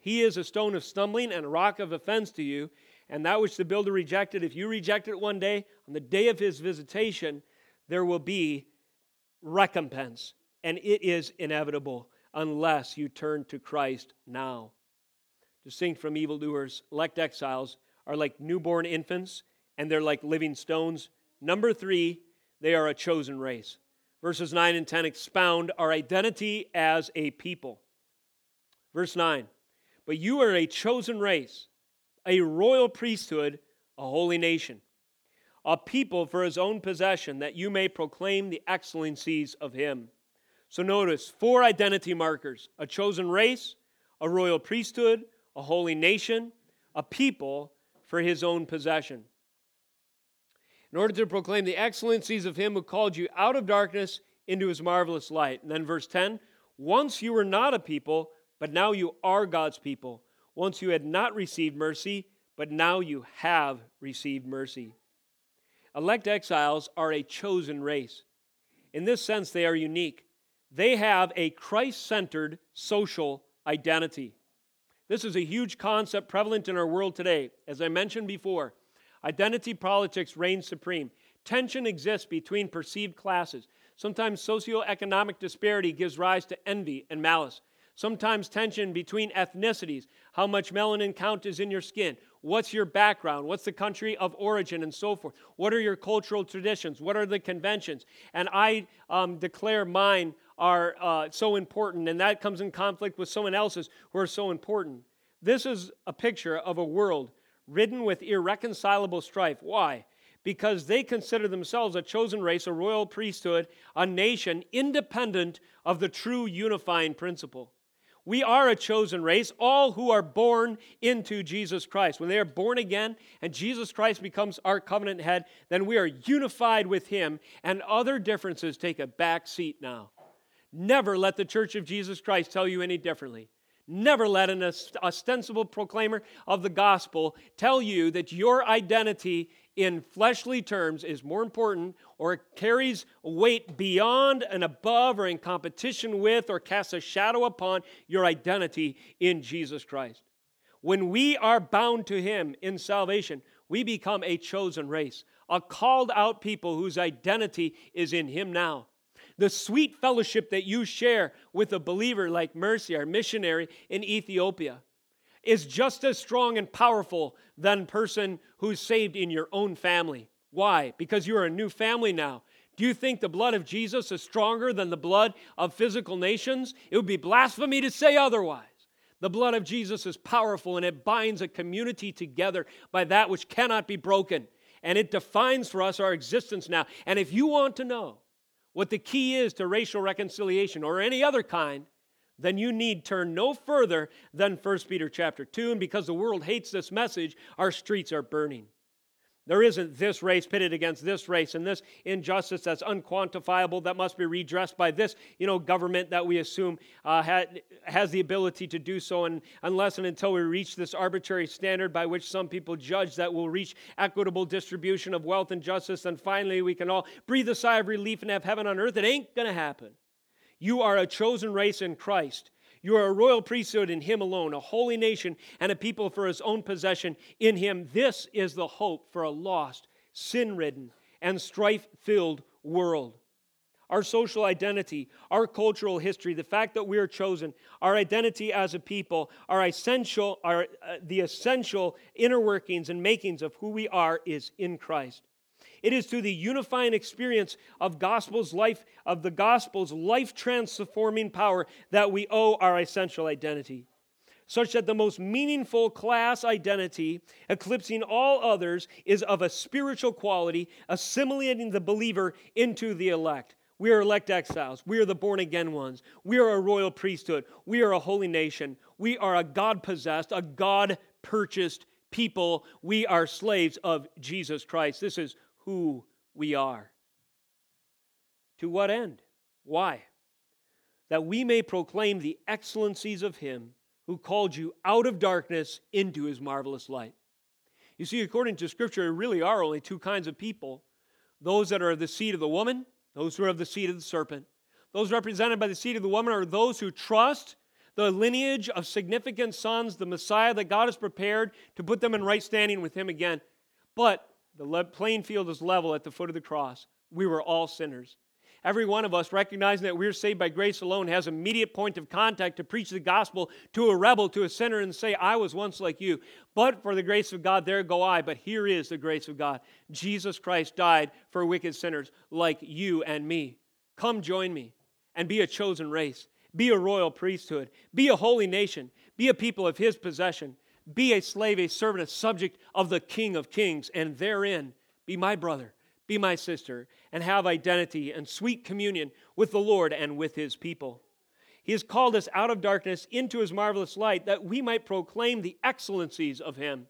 he is a stone of stumbling and a rock of offense to you and that which the builder rejected if you reject it one day on the day of his visitation there will be recompense and it is inevitable unless you turn to Christ now distinct from evildoers, elect exiles, are like newborn infants and they're like living stones. Number three, they are a chosen race. Verses 9 and 10 expound our identity as a people. Verse 9, but you are a chosen race, a royal priesthood, a holy nation, a people for his own possession, that you may proclaim the excellencies of him. So notice four identity markers a chosen race, a royal priesthood, a holy nation, a people for his own possession. In order to proclaim the excellencies of him who called you out of darkness into his marvelous light. And then verse 10 Once you were not a people, but now you are God's people. Once you had not received mercy, but now you have received mercy. Elect exiles are a chosen race. In this sense, they are unique. They have a Christ centered social identity. This is a huge concept prevalent in our world today. As I mentioned before, identity politics reigns supreme. Tension exists between perceived classes. Sometimes socioeconomic disparity gives rise to envy and malice. Sometimes tension between ethnicities, how much melanin count is in your skin, what's your background, what's the country of origin, and so forth. What are your cultural traditions? What are the conventions? And I um, declare mine are uh, so important, and that comes in conflict with someone else's who are so important. This is a picture of a world ridden with irreconcilable strife. Why? Because they consider themselves a chosen race, a royal priesthood, a nation independent of the true unifying principle. We are a chosen race, all who are born into Jesus Christ. When they are born again and Jesus Christ becomes our covenant head, then we are unified with Him, and other differences take a back seat now. Never let the church of Jesus Christ tell you any differently. Never let an ostensible proclaimer of the gospel tell you that your identity in fleshly terms is more important or carries weight beyond and above or in competition with or casts a shadow upon your identity in Jesus Christ. When we are bound to Him in salvation, we become a chosen race, a called out people whose identity is in Him now the sweet fellowship that you share with a believer like Mercy, our missionary in Ethiopia, is just as strong and powerful than person who's saved in your own family. Why? Because you're a new family now. Do you think the blood of Jesus is stronger than the blood of physical nations? It would be blasphemy to say otherwise. The blood of Jesus is powerful and it binds a community together by that which cannot be broken. And it defines for us our existence now. And if you want to know what the key is to racial reconciliation or any other kind, then you need turn no further than 1 Peter chapter 2. And because the world hates this message, our streets are burning. There isn't this race pitted against this race and this injustice that's unquantifiable that must be redressed by this, you know, government that we assume uh, ha- has the ability to do so. And unless and until we reach this arbitrary standard by which some people judge that will reach equitable distribution of wealth and justice, then finally we can all breathe a sigh of relief and have heaven on earth. It ain't going to happen. You are a chosen race in Christ. You are a royal priesthood in Him alone, a holy nation, and a people for His own possession in Him. This is the hope for a lost, sin ridden, and strife filled world. Our social identity, our cultural history, the fact that we are chosen, our identity as a people, our essential, our, uh, the essential inner workings and makings of who we are is in Christ. It is through the unifying experience of gospel's life, of the gospel's life transforming power that we owe our essential identity. Such that the most meaningful class identity, eclipsing all others, is of a spiritual quality, assimilating the believer into the elect. We are elect exiles. We are the born again ones. We are a royal priesthood. We are a holy nation. We are a God possessed, a God purchased people. We are slaves of Jesus Christ. This is who we are. To what end? Why? That we may proclaim the excellencies of Him who called you out of darkness into His marvelous light. You see, according to Scripture, there really are only two kinds of people those that are of the seed of the woman, those who are of the seed of the serpent. Those represented by the seed of the woman are those who trust the lineage of significant sons, the Messiah that God has prepared to put them in right standing with Him again. But the playing field is level at the foot of the cross. We were all sinners. Every one of us, recognizing that we're saved by grace alone, has immediate point of contact to preach the gospel to a rebel, to a sinner, and say, I was once like you. But for the grace of God, there go I. But here is the grace of God. Jesus Christ died for wicked sinners like you and me. Come join me and be a chosen race. Be a royal priesthood. Be a holy nation. Be a people of his possession. Be a slave, a servant, a subject of the King of Kings, and therein be my brother, be my sister, and have identity and sweet communion with the Lord and with his people. He has called us out of darkness into his marvelous light that we might proclaim the excellencies of him.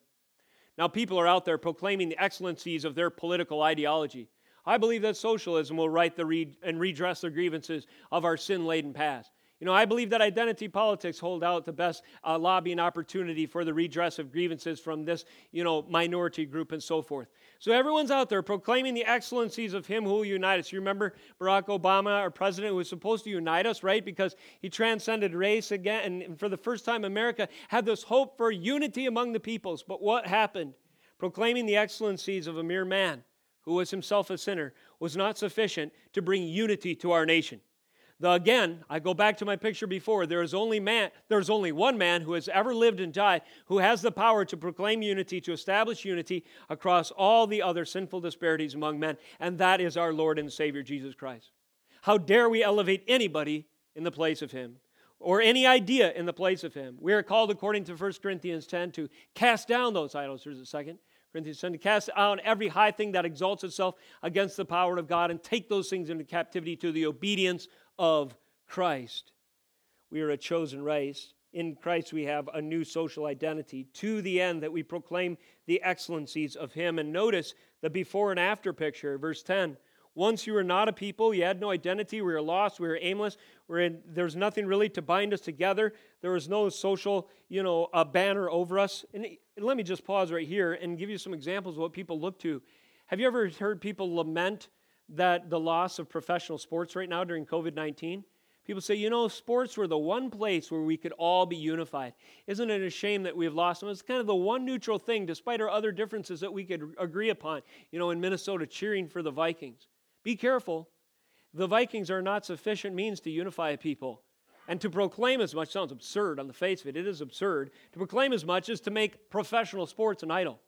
Now, people are out there proclaiming the excellencies of their political ideology. I believe that socialism will right the re- and redress the grievances of our sin laden past. You know, I believe that identity politics hold out the best uh, lobbying opportunity for the redress of grievances from this, you know, minority group and so forth. So everyone's out there proclaiming the excellencies of Him who will unite us. You remember Barack Obama, our president, who was supposed to unite us, right? Because he transcended race again. And for the first time, America had this hope for unity among the peoples. But what happened? Proclaiming the excellencies of a mere man who was himself a sinner was not sufficient to bring unity to our nation. The, again, I go back to my picture before. There is only man, there's only one man who has ever lived and died who has the power to proclaim unity, to establish unity across all the other sinful disparities among men, and that is our Lord and Savior Jesus Christ. How dare we elevate anybody in the place of him? Or any idea in the place of him. We are called, according to 1 Corinthians 10, to cast down those idols. Here's a second. Corinthians 10, to cast down every high thing that exalts itself against the power of God and take those things into captivity to the obedience of Christ. We are a chosen race. In Christ, we have a new social identity to the end that we proclaim the excellencies of Him. And notice the before and after picture, verse 10. Once you were not a people, you had no identity, we were lost, we were aimless, we in, nothing really to bind us together. There was no social, you know, a banner over us. And let me just pause right here and give you some examples of what people look to. Have you ever heard people lament that the loss of professional sports right now during COVID 19? People say, you know, sports were the one place where we could all be unified. Isn't it a shame that we've lost them? It's kind of the one neutral thing, despite our other differences, that we could agree upon. You know, in Minnesota, cheering for the Vikings. Be careful. The Vikings are not sufficient means to unify people. And to proclaim as much sounds absurd on the face of it. It is absurd. To proclaim as much is to make professional sports an idol.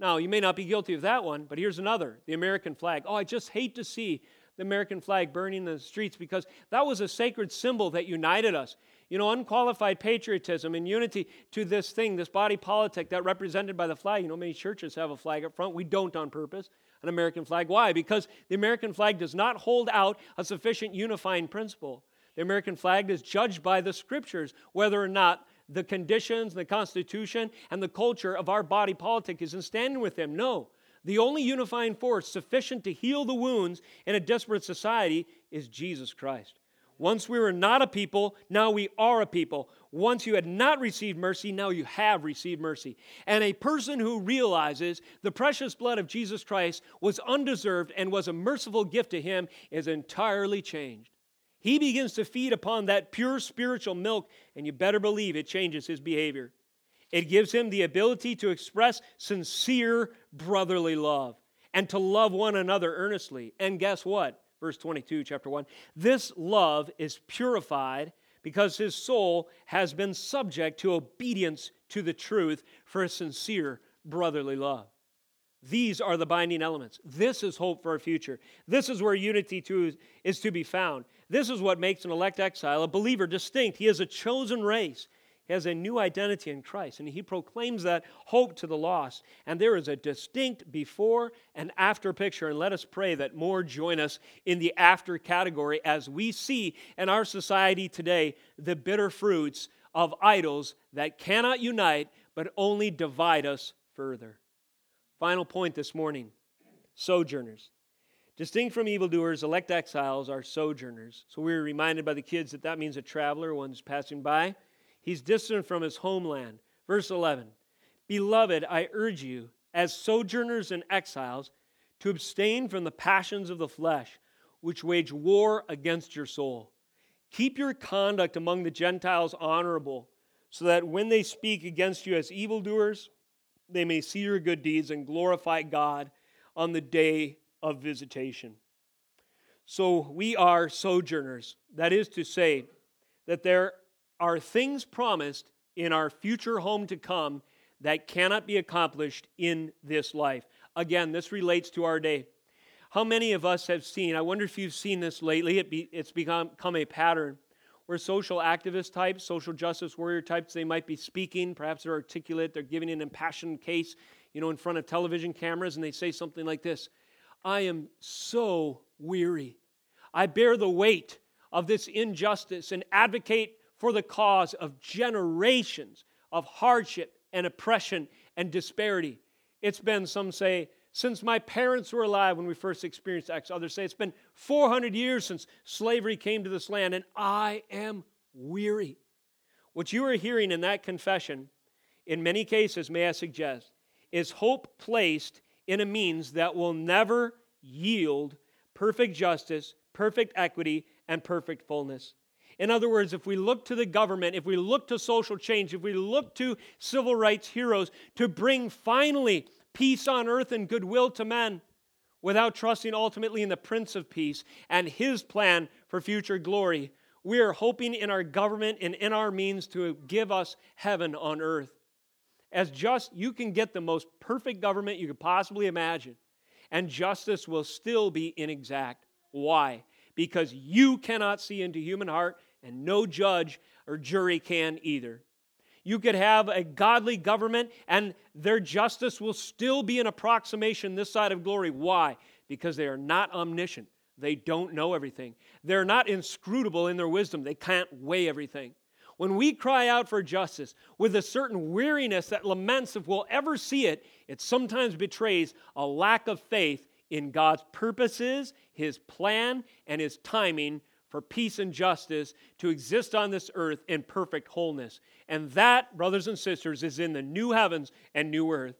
Now, you may not be guilty of that one, but here's another the American flag. Oh, I just hate to see the American flag burning in the streets because that was a sacred symbol that united us. You know, unqualified patriotism and unity to this thing, this body politic that represented by the flag. You know, many churches have a flag up front. We don't on purpose, an American flag. Why? Because the American flag does not hold out a sufficient unifying principle. The American flag is judged by the scriptures whether or not the conditions, the Constitution, and the culture of our body politic is in standing with them. No. The only unifying force sufficient to heal the wounds in a desperate society is Jesus Christ. Once we were not a people, now we are a people. Once you had not received mercy, now you have received mercy. And a person who realizes the precious blood of Jesus Christ was undeserved and was a merciful gift to him is entirely changed. He begins to feed upon that pure spiritual milk, and you better believe it changes his behavior. It gives him the ability to express sincere brotherly love and to love one another earnestly. And guess what? Verse 22, chapter 1. This love is purified because his soul has been subject to obedience to the truth for a sincere brotherly love. These are the binding elements. This is hope for our future. This is where unity to, is to be found. This is what makes an elect exile a believer distinct. He is a chosen race. He has a new identity in Christ, and he proclaims that hope to the lost. And there is a distinct before and after picture. And let us pray that more join us in the after category as we see in our society today the bitter fruits of idols that cannot unite but only divide us further. Final point this morning sojourners. Distinct from evildoers, elect exiles are sojourners. So we are reminded by the kids that that means a traveler, one's passing by. He's distant from his homeland. Verse 11 Beloved, I urge you, as sojourners and exiles, to abstain from the passions of the flesh, which wage war against your soul. Keep your conduct among the Gentiles honorable, so that when they speak against you as evildoers, they may see your good deeds and glorify God on the day of visitation. So we are sojourners. That is to say, that there are things promised in our future home to come that cannot be accomplished in this life. Again, this relates to our day. How many of us have seen, I wonder if you've seen this lately, it be, it's become, become a pattern where social activist types, social justice warrior types, they might be speaking, perhaps they're articulate, they're giving an impassioned case, you know, in front of television cameras, and they say something like this I am so weary. I bear the weight of this injustice and advocate for the cause of generations of hardship and oppression and disparity. It's been, some say, since my parents were alive when we first experienced X. Others say it's been 400 years since slavery came to this land, and I am weary. What you are hearing in that confession, in many cases, may I suggest, is hope placed in a means that will never yield perfect justice, perfect equity, and perfect fullness. In other words, if we look to the government, if we look to social change, if we look to civil rights heroes to bring finally peace on earth and goodwill to men without trusting ultimately in the Prince of Peace and his plan for future glory. We are hoping in our government and in our means to give us heaven on earth. As just, you can get the most perfect government you could possibly imagine, and justice will still be inexact. Why? Because you cannot see into human heart, and no judge or jury can either. You could have a godly government, and their justice will still be an approximation this side of glory. Why? Because they are not omniscient. They don't know everything. They're not inscrutable in their wisdom. They can't weigh everything. When we cry out for justice with a certain weariness that laments if we'll ever see it, it sometimes betrays a lack of faith in God's purposes, His plan, and His timing for peace and justice to exist on this earth in perfect wholeness. And that, brothers and sisters, is in the new heavens and new earth.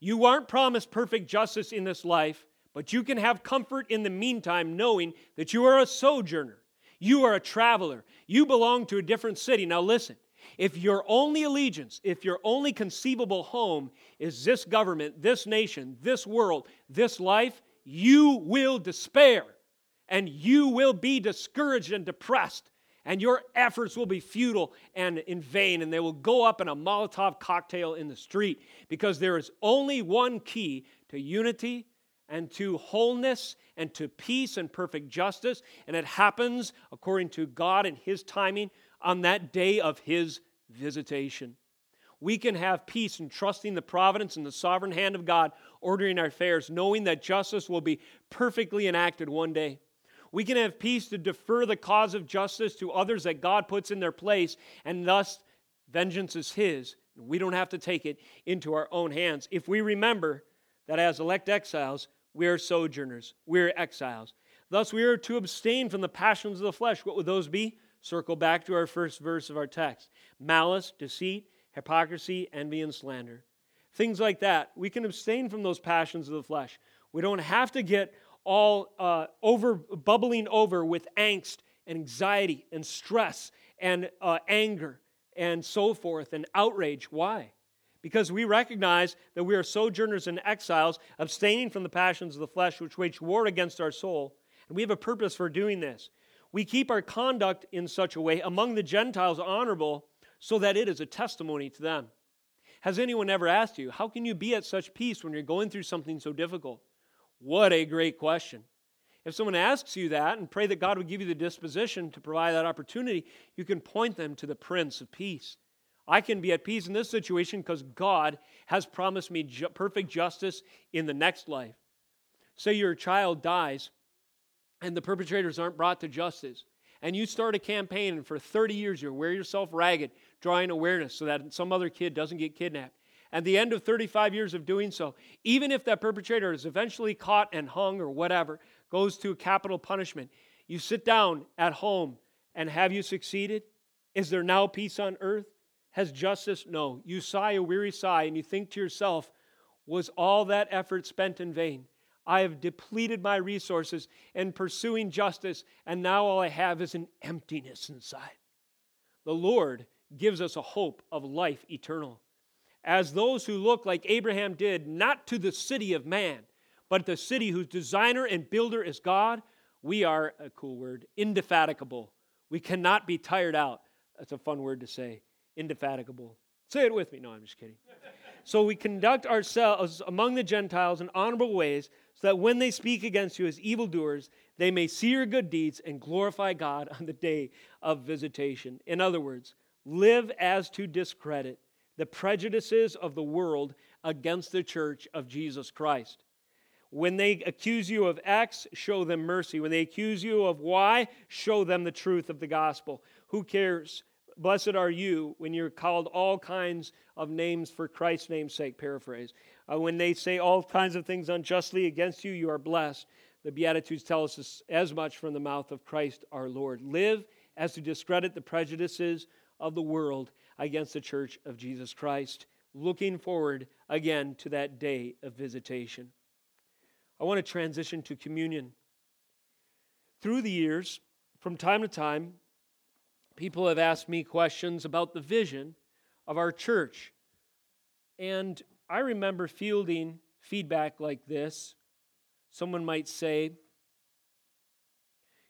You aren't promised perfect justice in this life, but you can have comfort in the meantime knowing that you are a sojourner. You are a traveler. You belong to a different city. Now, listen if your only allegiance, if your only conceivable home is this government, this nation, this world, this life, you will despair and you will be discouraged and depressed, and your efforts will be futile and in vain, and they will go up in a Molotov cocktail in the street because there is only one key to unity and to wholeness and to peace and perfect justice, and it happens according to God and His timing on that day of His visitation. We can have peace in trusting the providence and the sovereign hand of God ordering our affairs, knowing that justice will be perfectly enacted one day. We can have peace to defer the cause of justice to others that God puts in their place, and thus vengeance is His. We don't have to take it into our own hands. If we remember that as elect exiles, we are sojourners, we are exiles. Thus, we are to abstain from the passions of the flesh. What would those be? Circle back to our first verse of our text malice, deceit, hypocrisy, envy, and slander. Things like that. We can abstain from those passions of the flesh. We don't have to get all uh, over bubbling over with angst and anxiety and stress and uh, anger and so forth and outrage. Why? Because we recognize that we are sojourners and exiles, abstaining from the passions of the flesh which wage war against our soul. And we have a purpose for doing this. We keep our conduct in such a way among the Gentiles honorable so that it is a testimony to them. Has anyone ever asked you, how can you be at such peace when you're going through something so difficult? What a great question. If someone asks you that and pray that God would give you the disposition to provide that opportunity, you can point them to the Prince of Peace. I can be at peace in this situation because God has promised me ju- perfect justice in the next life. Say your child dies and the perpetrators aren't brought to justice, and you start a campaign and for 30 years you wear yourself ragged, drawing awareness so that some other kid doesn't get kidnapped. At the end of 35 years of doing so, even if that perpetrator is eventually caught and hung or whatever, goes to capital punishment, you sit down at home and have you succeeded? Is there now peace on earth? Has justice? No. You sigh a weary sigh and you think to yourself, was all that effort spent in vain? I have depleted my resources in pursuing justice, and now all I have is an emptiness inside. The Lord gives us a hope of life eternal. As those who look like Abraham did, not to the city of man, but the city whose designer and builder is God, we are, a cool word, indefatigable. We cannot be tired out. That's a fun word to say, indefatigable. Say it with me. No, I'm just kidding. so we conduct ourselves among the Gentiles in honorable ways, so that when they speak against you as evildoers, they may see your good deeds and glorify God on the day of visitation. In other words, live as to discredit the prejudices of the world against the church of Jesus Christ. When they accuse you of X, show them mercy. When they accuse you of Y, show them the truth of the gospel. Who cares? Blessed are you when you're called all kinds of names for Christ's name's sake, paraphrase. Uh, when they say all kinds of things unjustly against you, you are blessed. The Beatitudes tell us as much from the mouth of Christ our Lord. Live as to discredit the prejudices of the world against the church of Jesus Christ, looking forward again to that day of visitation. I want to transition to communion. Through the years, from time to time, people have asked me questions about the vision of our church. And I remember fielding feedback like this. Someone might say,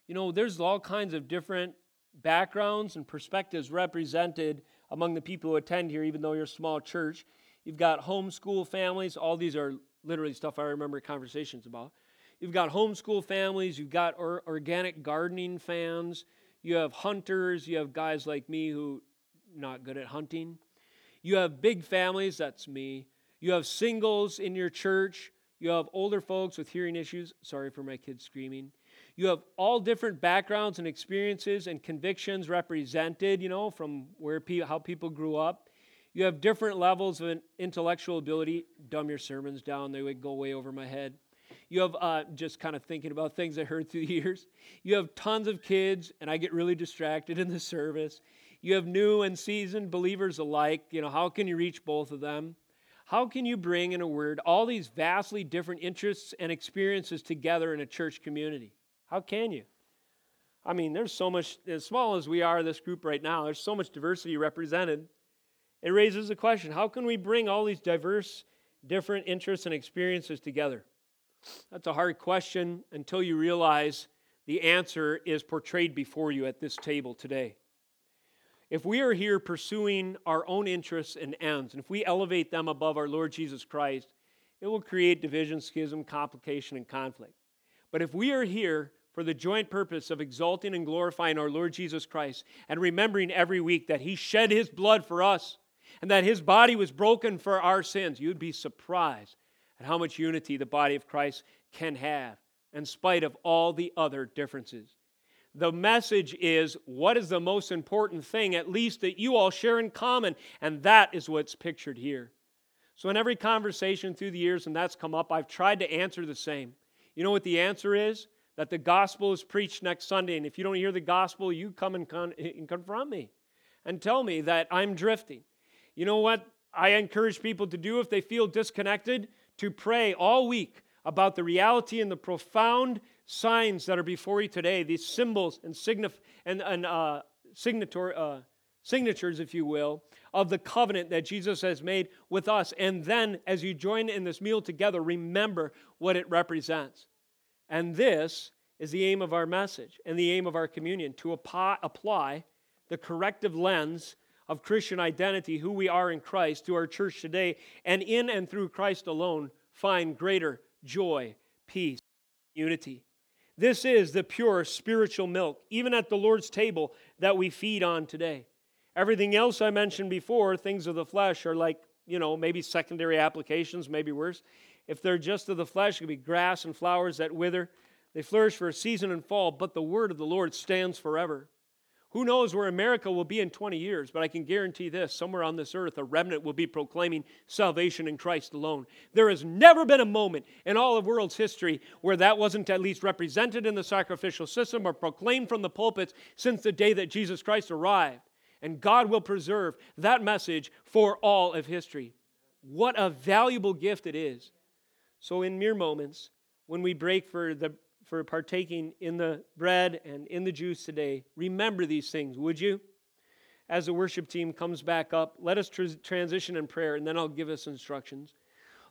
you know, there's all kinds of different backgrounds and perspectives represented among the people who attend here, even though you're a small church. You've got homeschool families. All these are literally stuff I remember conversations about. You've got homeschool families. You've got or, organic gardening fans. You have hunters. You have guys like me who not good at hunting. You have big families. That's me. You have singles in your church. You have older folks with hearing issues. Sorry for my kids screaming. You have all different backgrounds and experiences and convictions represented, you know, from where pe- how people grew up. You have different levels of intellectual ability. Dumb your sermons down, they would go way over my head. You have uh, just kind of thinking about things I heard through the years. You have tons of kids, and I get really distracted in the service. You have new and seasoned believers alike. You know, how can you reach both of them? How can you bring, in a word, all these vastly different interests and experiences together in a church community? How can you? I mean, there's so much, as small as we are, this group right now, there's so much diversity represented. It raises the question how can we bring all these diverse, different interests and experiences together? That's a hard question until you realize the answer is portrayed before you at this table today. If we are here pursuing our own interests and ends, and if we elevate them above our Lord Jesus Christ, it will create division, schism, complication, and conflict. But if we are here for the joint purpose of exalting and glorifying our Lord Jesus Christ and remembering every week that He shed His blood for us and that His body was broken for our sins, you'd be surprised at how much unity the body of Christ can have in spite of all the other differences. The message is what is the most important thing, at least that you all share in common, and that is what's pictured here. So, in every conversation through the years, and that's come up, I've tried to answer the same. You know what the answer is? That the gospel is preached next Sunday. And if you don't hear the gospel, you come and, con- and confront me and tell me that I'm drifting. You know what I encourage people to do if they feel disconnected? To pray all week about the reality and the profound signs that are before you today, these symbols and, signif- and, and uh, signator, uh, signatures, if you will, of the covenant that Jesus has made with us. And then, as you join in this meal together, remember what it represents. And this is the aim of our message and the aim of our communion to apply the corrective lens of Christian identity, who we are in Christ, to our church today, and in and through Christ alone, find greater joy, peace, unity. This is the pure spiritual milk, even at the Lord's table, that we feed on today. Everything else I mentioned before, things of the flesh, are like, you know, maybe secondary applications, maybe worse. If they're just of the flesh, it could be grass and flowers that wither. They flourish for a season and fall, but the word of the Lord stands forever. Who knows where America will be in 20 years, but I can guarantee this somewhere on this earth, a remnant will be proclaiming salvation in Christ alone. There has never been a moment in all of world's history where that wasn't at least represented in the sacrificial system or proclaimed from the pulpits since the day that Jesus Christ arrived. And God will preserve that message for all of history. What a valuable gift it is. So, in mere moments, when we break for the for partaking in the bread and in the juice today. Remember these things, would you? As the worship team comes back up, let us tr- transition in prayer, and then I'll give us instructions.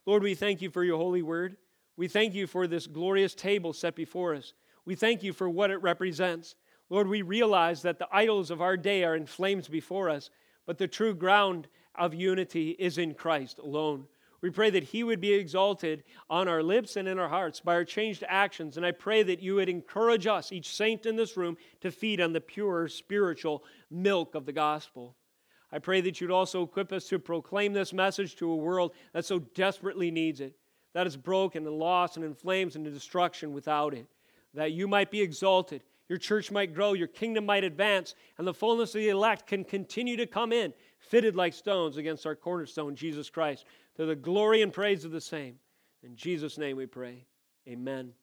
Lord, we thank you for your holy word. We thank you for this glorious table set before us. We thank you for what it represents. Lord, we realize that the idols of our day are in flames before us, but the true ground of unity is in Christ alone. We pray that He would be exalted on our lips and in our hearts by our changed actions. And I pray that you would encourage us, each saint in this room, to feed on the pure spiritual milk of the gospel. I pray that you'd also equip us to proclaim this message to a world that so desperately needs it, that is broken and lost and in flames and in destruction without it. That you might be exalted, your church might grow, your kingdom might advance, and the fullness of the elect can continue to come in, fitted like stones against our cornerstone, Jesus Christ to the glory and praise of the same. In Jesus' name we pray. Amen.